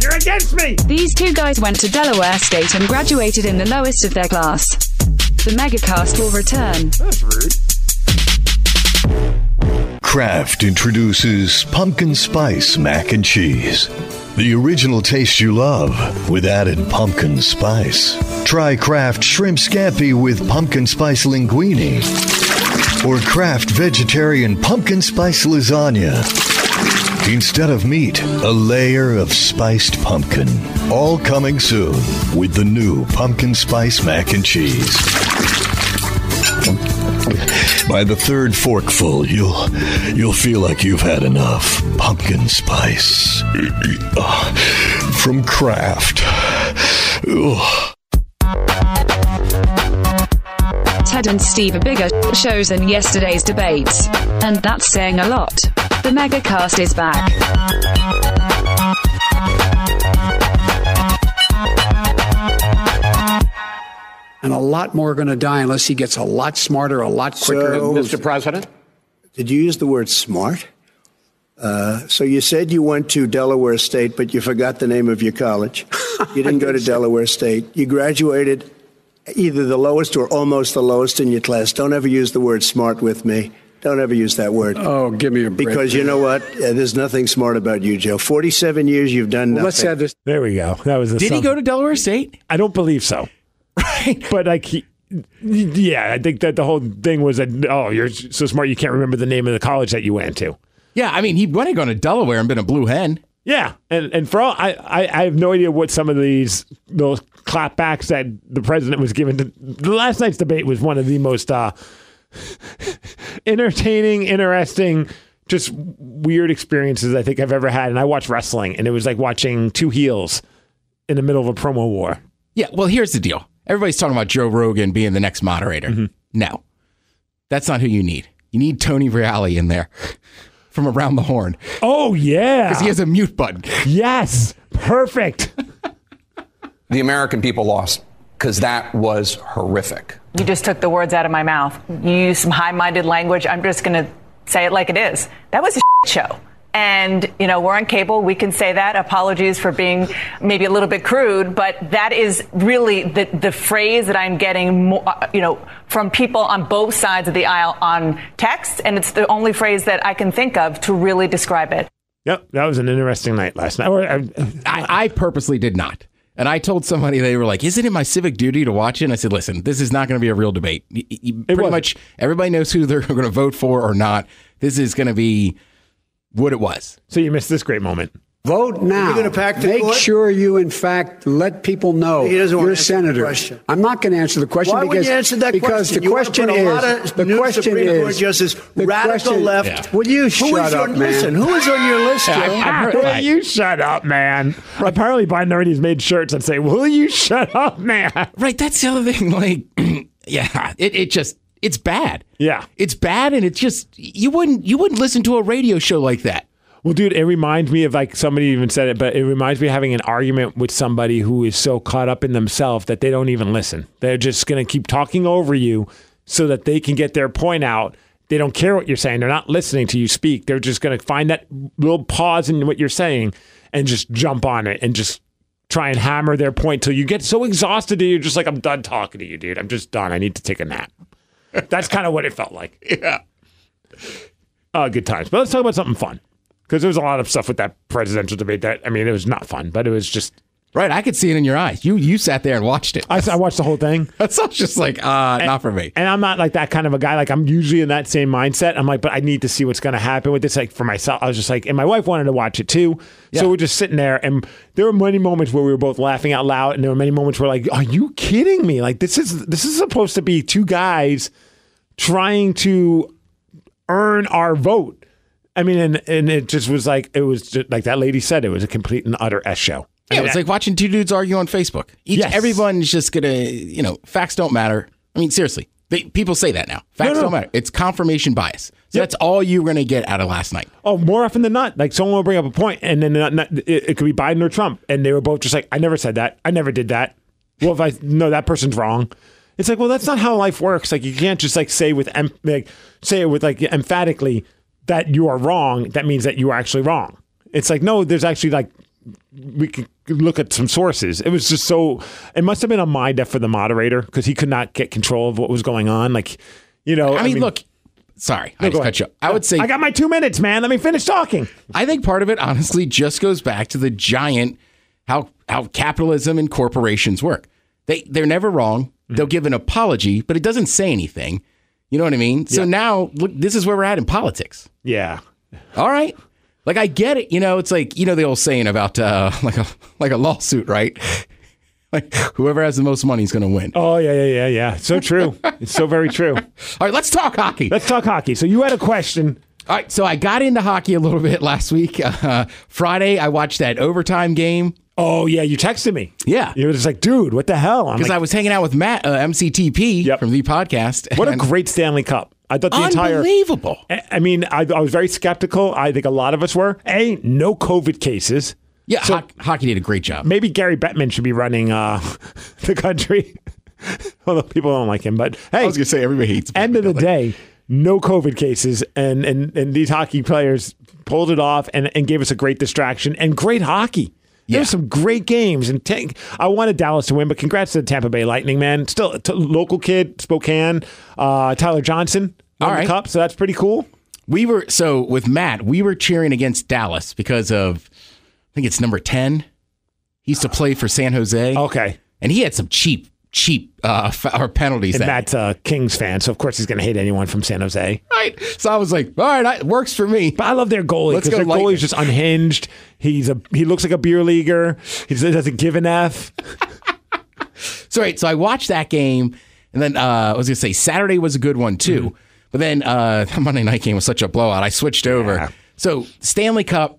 You're against me. These two guys went to Delaware State and graduated in the lowest of their class. The Megacast will return. That's rude. Kraft introduces pumpkin spice mac and cheese. The original taste you love with added pumpkin spice. Try Kraft shrimp scampi with pumpkin spice linguine. Or Kraft vegetarian pumpkin spice lasagna. Instead of meat, a layer of spiced pumpkin. All coming soon with the new pumpkin spice mac and cheese. By the third forkful, you'll you'll feel like you've had enough pumpkin spice uh, from Kraft. Ted and Steve are bigger shows than yesterday's debates. And that's saying a lot. The Megacast is back. and a lot more are going to die unless he gets a lot smarter, a lot quicker. So, Mr. President? Did you use the word smart? Uh, so you said you went to Delaware State, but you forgot the name of your college. You didn't go to (laughs) Delaware State. You graduated either the lowest or almost the lowest in your class. Don't ever use the word smart with me. Don't ever use that word. Oh, give me a break. Because you know what? Uh, there's nothing smart about you, Joe. 47 years you've done nothing. Let's have this. There we go. That was the Did he go to Delaware State? I don't believe so. (laughs) Right. But like he, yeah, I think that the whole thing was that oh, you're so smart you can't remember the name of the college that you went to. Yeah, I mean, he went and gone to Delaware and been a blue hen. Yeah, and and for all I, I, I have no idea what some of these those clapbacks that the president was given to the last night's debate was one of the most uh, (laughs) entertaining, interesting, just weird experiences I think I've ever had. And I watched wrestling, and it was like watching two heels in the middle of a promo war. Yeah, well, here's the deal. Everybody's talking about Joe Rogan being the next moderator. Mm-hmm. No, that's not who you need. You need Tony Reali in there from around the horn Oh yeah, because he has a mute button. yes, perfect. The American people lost because that was horrific. You just took the words out of my mouth. You used some high minded language. I'm just going to say it like it is. That was a show. And, you know, we're on cable. We can say that. Apologies for being maybe a little bit crude, but that is really the, the phrase that I'm getting, more, uh, you know, from people on both sides of the aisle on text. And it's the only phrase that I can think of to really describe it. Yep, that was an interesting night last night. Uh, I, I purposely did not. And I told somebody they were like, "Isn't it my civic duty to watch it?" And I said, "Listen, this is not going to be a real debate. Y- y- pretty wasn't. much everybody knows who they're (laughs) going to vote for or not. This is going to be what it was." so you missed this great moment. Vote now. You're gonna pack the Make court? sure you, in fact, let people know He doesn't you're a to answer the senator. I'm not going to answer the question Why because wouldn't you answer that because question? the You question put a is the question Supreme is Court justice, the radical question- left. Will you Who shut is up, your, man? Listen, who is on your list, Joe? I- Will you shut up, man? Apparently, Biden already's made shirts that say, "Will you shut up, man?" Right. That's the other thing. Like, (clears throat) yeah, it, it just it's bad. Yeah. it's bad, and it's just you wouldn't you wouldn't listen to a radio show like that. Well, dude, it reminds me of like somebody even said it, but it reminds me of having an argument with somebody who is so caught up in themselves that they don't even listen. They're just going to keep talking over you so that they can get their point out. They don't care what you're saying. They're not listening to you speak. They're just going to find that little pause in what you're saying and just jump on it and just try and hammer their point till you get so exhausted that you're just like, I'm done talking to you, dude. I'm just done. I need to take a nap. That's kind of what it felt like. (laughs) Yeah. Uh, good times. But let's talk about something fun. Because there was a lot of stuff with that presidential debate that, I mean, it was not fun, but it was just, Right. I could see it in your eyes. You you sat there and watched it. I, I watched the whole thing. (laughs) That's just like uh, not for me. And I'm not like that kind of a guy. Like, I'm usually in that same mindset. I'm like, but I need to see what's going to happen with this. Like, for myself, I was just like, and my wife wanted to watch it too. Yeah. So we're just sitting there, and there were many moments where we were both laughing out loud, and there were many moments where, like, are you kidding me? Like, this is this is supposed to be two guys trying to earn our vote. I mean, and and it just was like it was just, like that lady said, it was a complete and utter s show. I Yeah, mean, it's like watching two dudes argue on Facebook. Each Yes. everyone's just gonna, you know, facts don't matter. I mean, seriously, they, people say that now. Facts no. don't matter. It's confirmation bias. So that's all you're gonna get out of last night. Oh, more often than not, like someone will bring up a point, and then not, not, it, it could be Biden or Trump, and they were both just like, "I never said that. I never did that." Well, if I no, that person's wrong. It's like, well, that's not how life works. Like, you can't just like say with em- like say it with like emphatically that you are wrong. That means that you are actually wrong. It's like no, there's actually like we could look at some sources. It was just so. It must have been a mind death for the moderator because he could not get control of what was going on. Like, you know, I mean, look, sorry, I No, just cut you. I would say I got my two minutes, man. Let me finish talking. I think part of it, honestly, just goes back to the giant how how capitalism and corporations work. They they're never wrong. They'll give an apology, but it doesn't say anything. You know what I mean? So now, look, this is where we're at in politics. Yeah. All right. Like I get it, you know. It's like you know the old saying about uh, (laughs) like a like a lawsuit, right? (laughs) like whoever has the most money is going to win. Oh yeah, yeah, yeah, yeah. So true. it's so very true. (laughs) All right, let's talk hockey. Let's talk hockey. So you had a question. All right, so I got into hockey a little bit last week. Uh, Friday, I watched that overtime game Oh yeah, you texted me. Yeah. You were just like, dude, what the hell? Because like, I was hanging out with Matt uh, MCTP Yep. from the podcast. what a great Stanley Cup. I thought the entire. unbelievable. I I mean, I, I was very skeptical. I think a lot of us were. A, no COVID cases. Yeah, So- hoc- hockey did a great job. Maybe Gary Bettman should be running uh, (laughs) the country. (laughs) Although people don't like him, but hey, I was gonna say everybody hates. end of the day, no COVID cases, and and and these hockey players pulled it off and, and gave us a great distraction and great hockey. Yeah. There's some great games, and tank, I wanted Dallas to win, but congrats to the Tampa Bay Lightning, man. Still, t- local kid, Spokane, uh, Tyler Johnson All the cup, so that's pretty cool. We were so with Matt, we were cheering against Dallas because of I think it's number 10. He used to play for San Jose. Okay, And he had some cheap cheap uh (laughs) or penalties and that Matt's a Kings fan, so of course he's going to hate anyone from San Jose. right. So I was like, all right, I- it works for me. But I love their goalie because go their Lightning. goalie's just unhinged. He's a he looks like a beer leaguer. He doesn't give an f. (laughs) So right, so I watched that game, and then uh, I was gonna say Saturday was a good one too. Mm-hmm. But then uh, (laughs) the Monday night game was such a blowout. I switched over. Yeah. So Stanley Cup,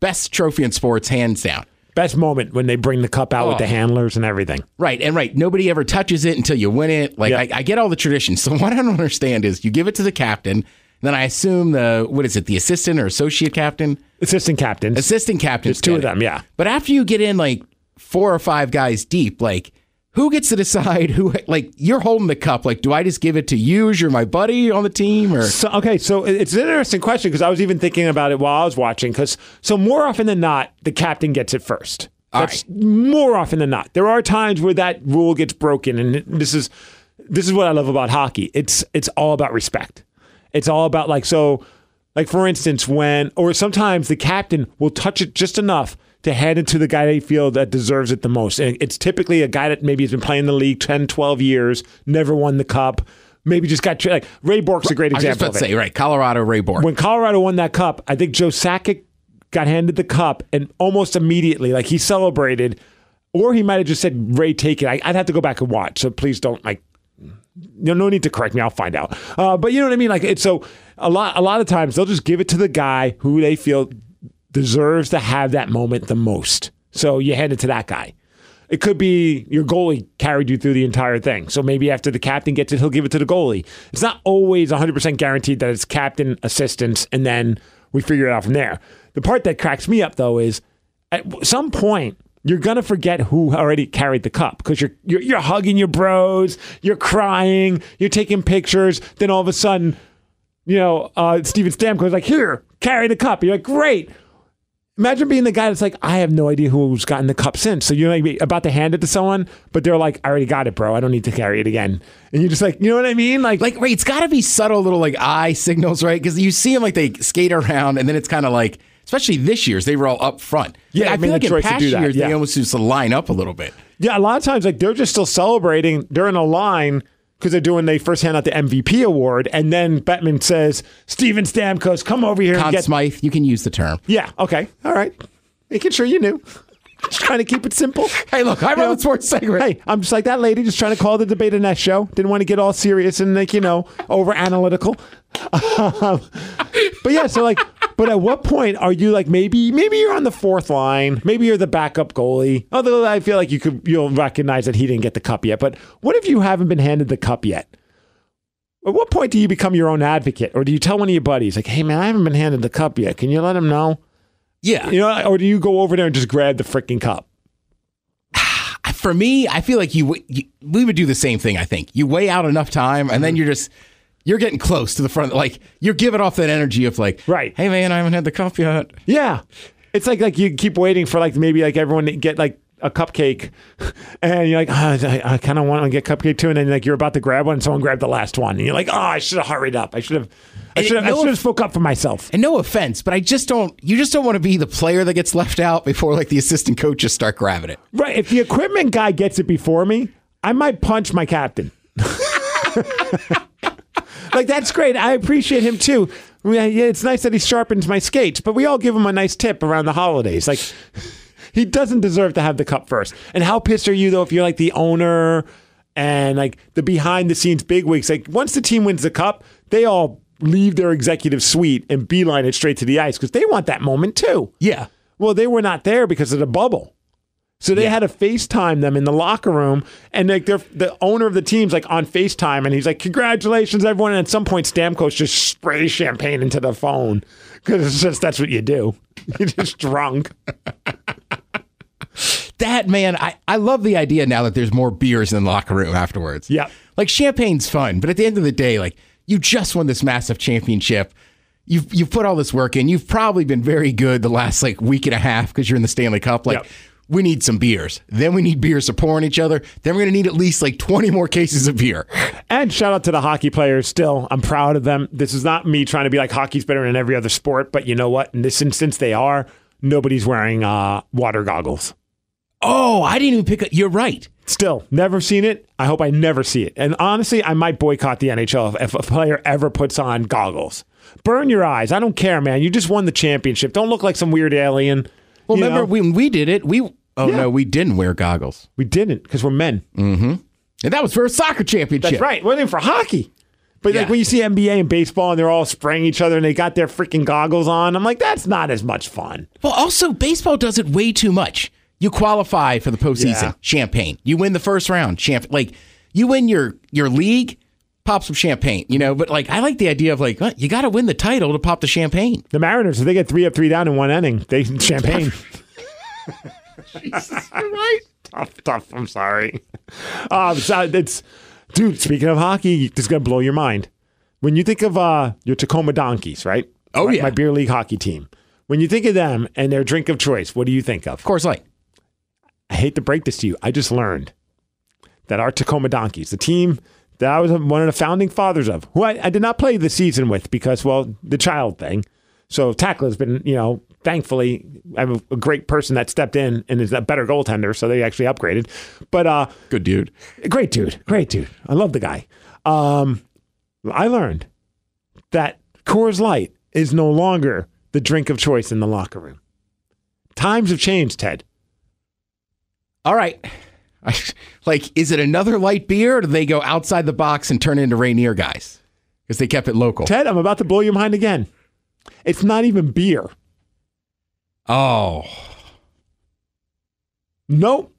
best trophy in sports, hands down. Best moment when they bring the cup out with Oh. the handlers and everything. Right, and right, nobody ever touches it until you win it. Like Yeah. I, I get all the traditions. (laughs) So what I don't understand is you give it to the captain, then I assume the what is it, the assistant or associate captain, Assistant captain. assistant captain. There's two of them, yeah. But after you get in like four or five guys deep, like who gets to decide who? Like you're holding the cup. Like, do I just give it to you? You're my buddy on the team, or So okay, so it's an interesting question because I was even thinking about it while I was watching. Because so more often than not, the captain gets it first. That's more often than not. There are times where that rule gets broken, and this is this is what I love about hockey. It's it's all about respect. It's all about like so, like for instance, when or sometimes the captain will touch it just enough to hand it to the guy they feel that deserves it the most. And it's typically a guy that maybe has been playing the league 10, 12 years, never won the cup, maybe just got like Ray Bourque's a great example. I was about to say, right, Colorado Ray Bourque. when Colorado won that cup, I think Joe Sakic got handed the cup and almost immediately, like he celebrated, or he might have just said, Ray, take it. I, I'd have to go back and watch. So please don't like no, no need to correct me. I'll find out. Uh, but you know what I mean? Like it's so a lot. A lot of times they'll just give it to the guy who they feel deserves to have that moment the most. So you hand it to that guy. It could be your goalie carried you through the entire thing. So maybe after the captain gets it, he'll give it to the goalie. It's not always 100% guaranteed that it's captain, assistants, and then we figure it out from there. The part that cracks me up though is at some point you're gonna forget who already carried the cup because you're, you're you're hugging your bros, you're crying, you're taking pictures. Then all of a sudden, you know, uh, Steven Stamkos like, "Here, carry the cup." You're like, "Great." Imagine being the guy that's like, I have no idea who's gotten the cup since. So you're like about to hand it to someone, but they're like, I already got it, bro. I don't need to carry it again. And you're just like, you know what I mean? Like, like, wait, it's got to be subtle little like eye signals, right? Because you see them like they skate around, and then it's kind of like, especially this year's, they were all up front. Yeah, Like, I I made feel like the in choice to past do that, years yeah. they almost used to line up a little bit. yeah, a lot of times, like they're just still celebrating during a line because they're doing, they first hand out the MVP award. And then Bettman says, Steven Stamkos, come over here and Conn get. Smythe, you can use the term. Yeah, okay. All right. Making sure you knew. Just trying to keep it simple. Hey, look, I run the sports segment. Hey, I'm just like that lady, just trying to call the debate a nest show. Didn't want to get all serious and like you know over analytical. (laughs) Um, but yeah, so like, but at what point are you like maybe maybe you're on the fourth line, maybe you're the backup goalie. Although I feel like you could you'll recognize that he didn't get the cup yet. But what if you haven't been handed the cup yet? At what point do you become your own advocate, or do you tell one of your buddies like, "Hey man, I haven't been handed the cup yet. Can you let him know?" Yeah. You know, or do you go over there and just grab the freaking cup? (sighs) For me, I feel like you, you we would do the same thing. I think you weigh out enough time, and then mm-hmm. you're just you're getting close to the front. Like you're giving off that energy of like, Right. Hey man, I haven't had the cup yet. Yeah. It's like like you keep waiting for like maybe like everyone to get like a cupcake (laughs) and you're like, "Ah, I, I kind of want to get cupcake too. And then like you're about to grab one and someone grabbed the last one. And you're like, oh, I should have hurried up. I should have, I should have, no should have off- spoke up for myself. And no offense, but I just don't. You just don't want to be the player that gets left out before like the assistant coaches start grabbing it. Right. If the equipment guy gets it before me, I might punch my captain. (laughs) like that's great. I appreciate him too. Yeah, it's nice that he sharpens my skates, but we all give him a nice tip around the holidays. Like he doesn't deserve to have the cup first. And how pissed are you though if you're like the owner and like the behind the scenes bigwigs? Like once the team wins the cup, they all leave their executive suite and beeline it straight to the ice because they want that moment too. Yeah. Well, they were not there because of the bubble. So they had to FaceTime them in the locker room, and like they're, the owner of the team's like on FaceTime, and he's like, "Congratulations, everyone!" And at some point, Stamkos just sprays champagne into the phone because it's just that's what you do. (laughs) You're just drunk. That that, man, I, I love the idea now that there's more beers in the locker room afterwards. Yeah. Like champagne's fun, but at the end of the day, like you just won this massive championship. You've you've put all this work in. You've probably been very good the last like week and a half because you're in the Stanley Cup. Like Yep. We need some beers. Then we need beers to pour on each other. Then we're gonna need at least like 20 more cases of beer. And shout out to the hockey players. Still, I'm proud of them. This is not me trying to be like hockey's better than every other sport, but you know what? In this instance, they are. Nobody's wearing uh, water goggles. Oh, I didn't even pick up. You're right. Still, never seen it. I hope I never see it. And honestly, I might boycott the NHL if, if a player ever puts on goggles. Burn your eyes. I don't care, man. You just won the championship. Don't look like some weird alien. Well, remember know? when we did it? We oh Yeah. no, we didn't wear goggles, we didn't because we're men. Mm-hmm. and that was for a soccer championship. That's right. Wasn't even for hockey. But Yeah. like when you see NBA and baseball and they're all spraying each other and they got their freaking goggles on, I'm like, that's not as much fun. Well, also baseball does it way too much. You qualify for the postseason, Yeah. champagne. You win the first round, champagne. Like you win your your league, pop some champagne. You know, but like I like the idea of like what, you got to win the title to pop the champagne. The Mariners, if they get three up, three down in one inning, they (laughs) champagne. right. (laughs) tough, tough. I'm sorry. Um, so it's, dude. Speaking of hockey, this is gonna blow your mind. When you think of uh, your Tacoma Donkeys, right? Oh, my, yeah. my beer league hockey team. When you think of them and their drink of choice, what do you think of? Of course, like I hate to break this to you. I just learned that our Tacoma Donkeys, the team that I was one of the founding fathers of, who I, I did not play the season with because, well, the child thing. So Tackle has been, you know, thankfully, I have a, a great person that stepped in and is a better goaltender. So they actually upgraded. But uh, good dude. great dude, great dude. I love the guy. Um, I learned that Coors Light is no longer the drink of choice in the locker room. Times have changed, Ted. All right. (laughs) like, is it another light beer, or do they go outside the box and turn into Rainier guys because they kept it local? Ted, I'm about to blow your mind again. It's not even beer. Oh, Nope.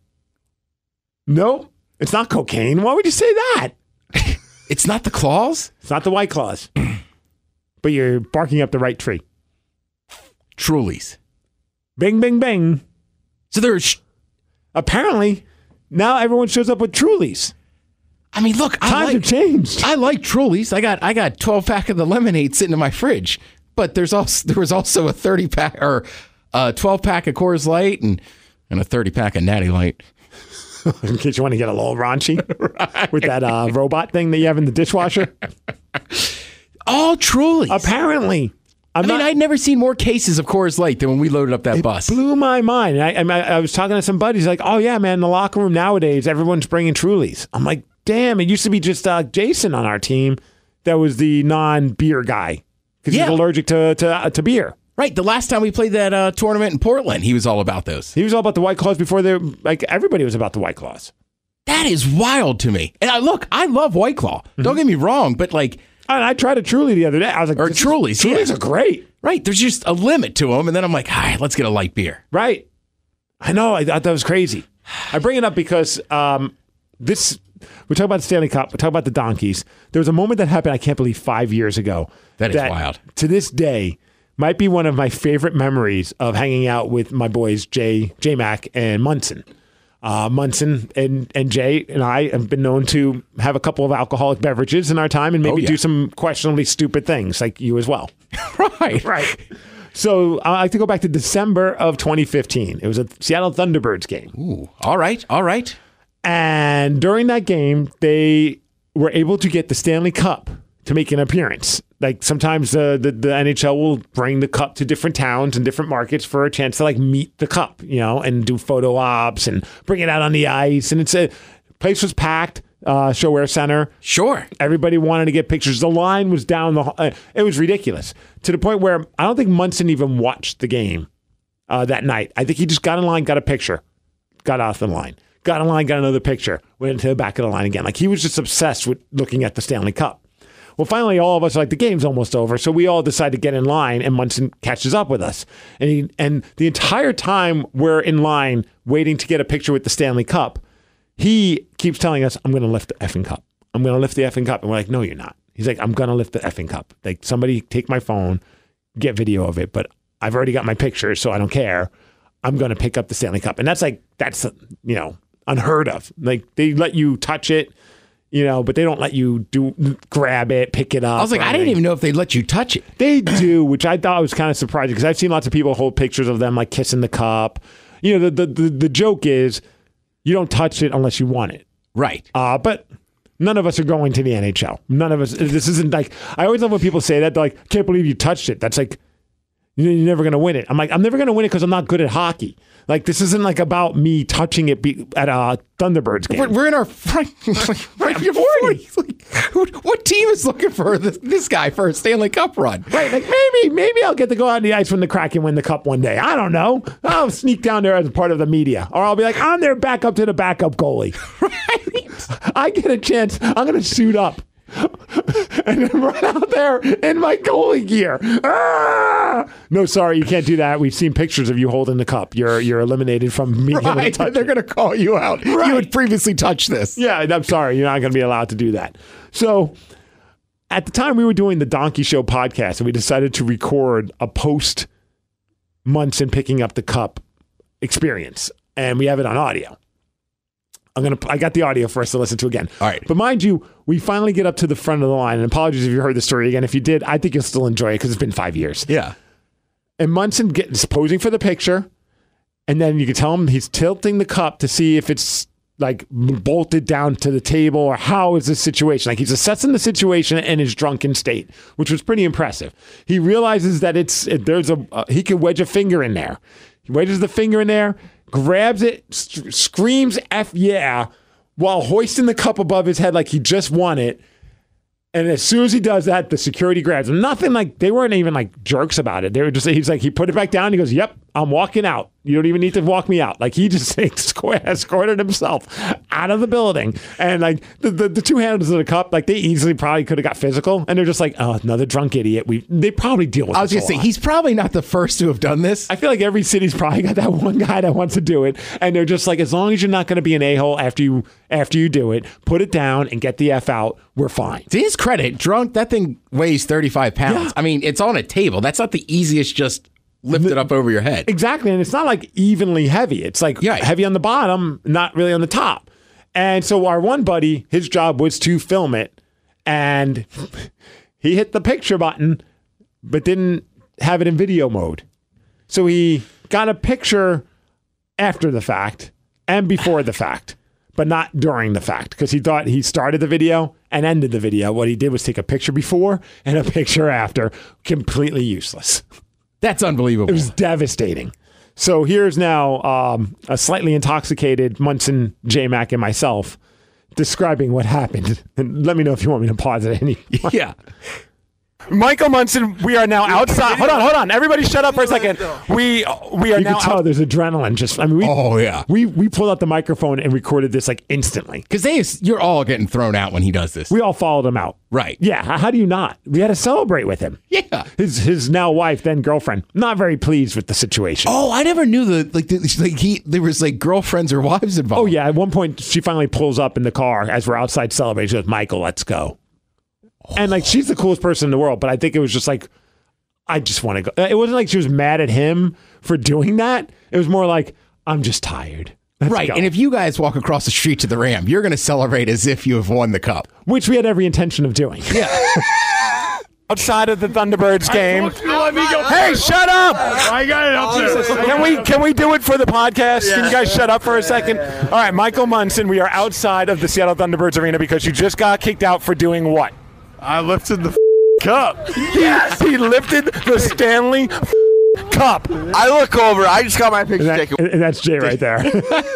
Nope. It's not cocaine. Why would you say that? (laughs) it's not the claws. It's not the White Claws. (clears throat) but you're barking up the right tree. Trulies. Bing, bing, bing. So there's. Apparently, now everyone shows up with Trulies. I mean, look, I Times like, have changed. I like Trulies. I got I got 12 pack of the lemonade sitting in my fridge. But there's also there was also a 30 pack or a 12 pack of Coors Light and and a 30 pack of Natty Light. (laughs) in case you want to get a little raunchy (laughs) with that uh, robot thing that you have in the dishwasher. (laughs) All Trulies. Apparently. I'm I mean, not- I'd never seen more cases of Coors Light than when we loaded up that bus. blew my mind. I, I, I was talking to some buddies like, oh yeah, man, in the locker room nowadays, everyone's bringing Trulies. I'm like, damn, it used to be just uh, Jason on our team that was the non-beer guy because Yeah. he's allergic to to, uh, to beer. Right. The last time we played that uh, tournament in Portland, he was all about those. He was all about the White Claws before they like everybody was about the White Claws. That is wild to me. And I look, I love White Claw. Don't get me wrong, but like, And I tried a Truly the other day. I was like, Or this is- Trulies yeah. are great, right, there's just a limit to them. And then I'm like, all right, let's get a light beer. right? I know. I thought that was crazy. I bring it up because um, this. We talk about the Stanley Cup. We talk about the donkeys. There was a moment that happened. I can't believe five years ago. That is wild. To this day, might be one of my favorite memories of hanging out with my boys Jay, J Mac, and Monson. Uh, Monson and, and Jay and I have been known to have a couple of alcoholic beverages in our time and maybe Oh, yeah. do some questionably stupid things, like you as well. (laughs) (laughs) Right. Right. So I like to go back to December of 2015. It was a Seattle Thunderbirds game. Ooh. All right. All right. And during that game, they were able to get the Stanley Cup to make an appearance. Like sometimes uh, the the NHL will bring the cup to different towns and different markets for a chance to like meet the cup, you know, and do photo ops and bring it out on the ice. And it's a place was packed. Uh, ShoWare Center. Sure. Everybody wanted to get pictures. The line was down the. Uh, it was ridiculous to the point where I don't think Monson even watched the game uh, that night. I think he just got in line, got a picture, got off the line, got in line, got another picture, went into the back of the line again. Like he was just obsessed with looking at the Stanley Cup. Well, finally, all of us are like the game's almost over, so we all decide to get in line, and Monson catches up with us. And he, and the entire time we're in line waiting to get a picture with the Stanley Cup, he keeps telling us, "I'm going to lift the effing cup. I'm going to lift the effing cup." And we're like, "No, you're not." He's like, "I'm going to lift the effing cup. Like somebody take my phone, get video of it, but I've already got my picture, so I don't care. I'm going to pick up the Stanley Cup, and that's like that's you know unheard of. Like they let you touch it, you know, but they don't let you do grab it, pick it up. I was like, I didn't anything. even know if they'd let you touch it. They do, which I thought was kind of surprising because I've seen lots of people hold pictures of them like kissing the cup. You know, the the the, the joke is you don't touch it unless you want it. Right. Uh, but none of us are going to the NHL. None of us. This isn't like I always love when people say that. They're like, "Can't believe you touched it." That's like you're never going to win it. I'm like, I'm never going to win it because I'm not good at hockey. Like this isn't like about me touching it be, at a Thunderbirds game. We're, we're in our front, (laughs) (laughs) right before Like, what team is looking for this, this guy for a Stanley Cup run? Right, like maybe, maybe I'll get to go out on the ice when the Kraken win the cup one day. I don't know. I'll sneak down there as part of the media, or I'll be like, I'm their backup to the backup goalie. (laughs) Right. I get a chance. I'm going to suit up (laughs) and then run out there in my goalie gear. Ah! No, sorry, you can't do that. We've seen pictures of you holding the cup. You're you're eliminated from being able to They're going to call you out. You had previously touched this. Yeah, I'm sorry. You're not going to be allowed to do that. So at the time we were doing the Donkey Show podcast and we decided to record a post Monson picking up the cup experience and we have it on audio. I'm gonna. I got the audio for us to listen to again. All right. But mind you, we finally get up to the front of the line. And apologies if you heard the story again. If you did, I think you'll still enjoy it because it's been five years. Yeah. And Monson gets posing for the picture, and then you can tell him he's tilting the cup to see if it's like bolted down to the table or how is this situation. Like he's assessing the situation in his drunken state, which was pretty impressive. He realizes that it's there's a uh, he can wedge a finger in there. He wedges the finger in there, grabs it, st- screams "f yeah" while hoisting the cup above his head like he just won it. And as soon as he does that, the security grabs him. Nothing like they weren't even like jerks about it. They were just he's like he put it back down. He goes, "Yep, I'm walking out. You don't even need to walk me out." Like he just (laughs) escort- escorted himself out of the building. And like the, the, the two handles of the cup, like they easily probably could have got physical. And they're just like, "Oh, another drunk idiot." We they probably deal with. I was to say, lot. he's probably not the first to have done this. I feel like every city's probably got that (laughs) one guy that wants to do it, and they're just like, as long as you're not going to be an a hole after you after you do it, put it down and get the f out. We're fine. To his credit, drunk, that thing weighs 35 pounds. Yeah. I mean, it's on a table. That's not the easiest just lift it up over your head. Exactly, and it's not like evenly heavy. It's like Yeah. heavy on the bottom, not really on the top. And so our one buddy, his job was to film it, and (laughs) he hit the picture button, but didn't have it in video mode. So he got a picture after the fact and before the fact, but not during the fact because he thought he started the video and ended the video. What he did was take a picture before and a (laughs) picture after, completely useless. That's unbelievable. It was devastating. So here's now um, a slightly intoxicated Monson, J Mac, and myself describing what happened. And (laughs) let me know if you want me to pause at any. (laughs) yeah. Michael Monson, we are now outside. Hold on, hold on. Everybody shut up for a second. We we are You now can tell out- there's adrenaline. Just I mean, we, Oh, yeah. we we pulled out the microphone and recorded this like instantly. Because they, you're all getting thrown out when he does this. We all followed him out. Right. Yeah. How, how do you not? We had to celebrate with him. Yeah. His his now wife, then girlfriend, not very pleased with the situation. Oh, I never knew the like, the, like he there was like girlfriends or wives involved. Oh yeah, at one point she finally pulls up in the car as we're outside celebrating. She goes, "Michael, let's go." And like she's the coolest person in the world, but I think it was just like I just want to go. It wasn't like she was mad at him for doing that. It was more like I'm just tired. Let's right. go." And if you guys walk across the street to the Ram, you're going to celebrate as if you have won the cup. which we had every intention of doing. Yeah. (laughs) outside of the Thunderbirds game. let me go. Hey, shut up! I got it up there. Can we can we do it for the podcast? Can you guys shut up for a second? All right, Michael Monson, we are outside of the Seattle Thunderbirds arena because you just got kicked out for doing what? I lifted the cup. Yes, he lifted the Stanley Cup. I look over. I just got my picture And, that- taken and that's Jay right there. (laughs)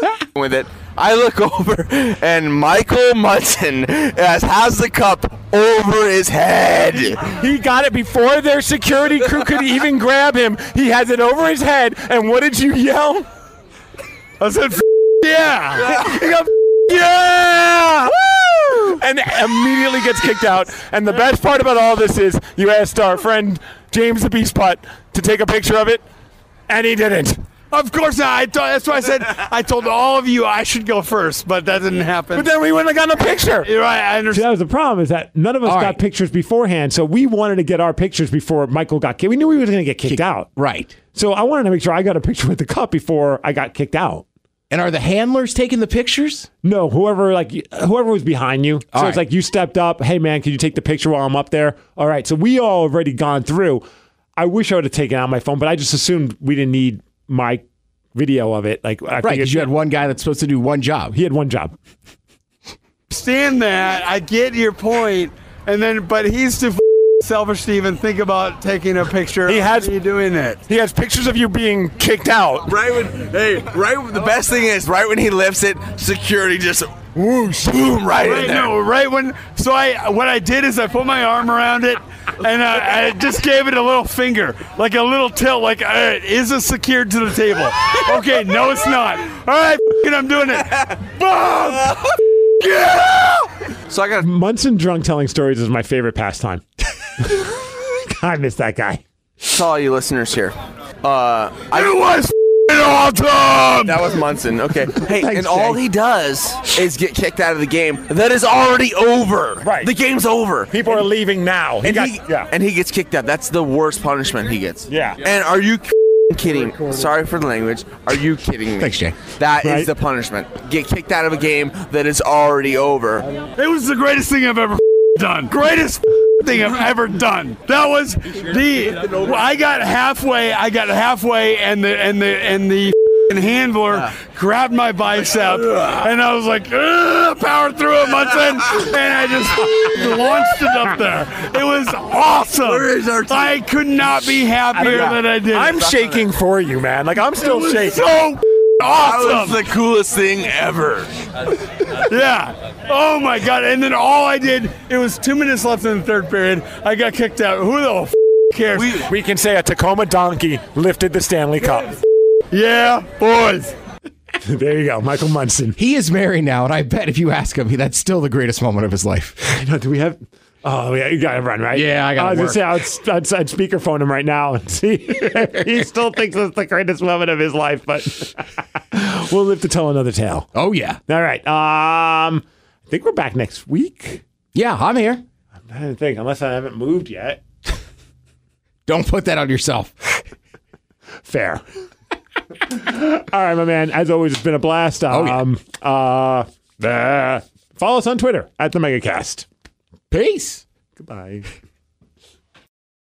(laughs) with it. I look over, and Michael Monson has, has the cup over his head. He got it before their security crew could even (laughs) grab him. He has it over his head, and what did you yell? I said, "F- Yeah. He got, yeah. Woo! And immediately gets kicked out. And the best part about all this is you asked our friend James the Beast Putt to take a picture of it, and he didn't. Of course not. I told, that's why I said I told all of you I should go first, but that didn't happen. But then we wouldn't have gotten a picture. You're right. I See, understand. that was the problem is that none of us All got right. pictures beforehand, so we wanted to get our pictures before Michael got kicked. We knew he was going to get kicked out, Right. so I wanted to make sure I got a picture with the cup before I got kicked out. And are the handlers taking the pictures? No, whoever like whoever was behind you. So All it's like you stepped up. Hey man, can you take the picture while I'm up there? All right. So we all already gone through. I wish I would have taken out my phone, but I just assumed we didn't need my video of it. Like I Right, because you had one guy that's supposed to do one job. he had one job. understand that. I get your point. point, and then but he's too f- selfish to even think about taking a picture. He has- you doing it. He has pictures of you being kicked out. Right when, hey, right. when- The best thing is, right when he lifts it, security just whoosh, boom, right, Right, in there. no, right when. So I, what I did is I put my arm around it, and I, I just gave it a little finger, like a little tilt, like uh, is it secured to the table? Okay, no, it's not. All right, f***ing, I'm doing it. Boom! (laughs) Yeah! So I got Monson drunk telling stories is my favorite pastime. (laughs) (laughs) I miss that guy. to all you listeners here. Uh, I, It was f***ing awesome. that was Monson. Okay. Hey, Thanks, and all Jay. he does is get kicked out of the game. That is already over. Right. The game's over. People are leaving now. He and got, he, yeah. and he gets kicked out. That's the worst punishment he gets. Yeah. And are you kidding? Sorry for the language. Are you kidding me? Thanks, Jay. That is Right. the punishment. Get kicked out of a game that is already over. It was the greatest thing I've ever done. Greatest thing I've ever done. That was the. I got halfway. I got halfway, and the and the and the handler grabbed my bicep, and I was like, power through it, Monson, and I just (laughs) launched it up there. It was awesome. Where is our team? I could not be happier that I did. I'm shaking for you, man. Like I'm It still was shaking. so That was the coolest thing ever. Yeah. Oh my god. And then all I did, it was two minutes left in the third period. I got kicked out. Who the f- cares? we can say a Tacoma donkey lifted the Stanley Cup. yeah, boys. (laughs) there you go, Michael Monson. He is married now, and I bet if you ask him, that's still the greatest moment of his life. (laughs) You know, do we have? Oh yeah, you gotta run right. Yeah, I gotta I was work. gonna say I'd, I'd, I'd speakerphone him right now and (laughs) see. he still thinks it's the greatest moment of his life, but (laughs) we'll live to tell another tale. Oh yeah, All right. Um, I think we're back next week. yeah, I'm here. I don't think, unless I haven't moved yet. Don't put that on yourself. Fair. All right, my man. As always, it's been a blast. Oh, yeah. Um, uh, uh, follow us on Twitter at the MegaCast. Peace. Goodbye.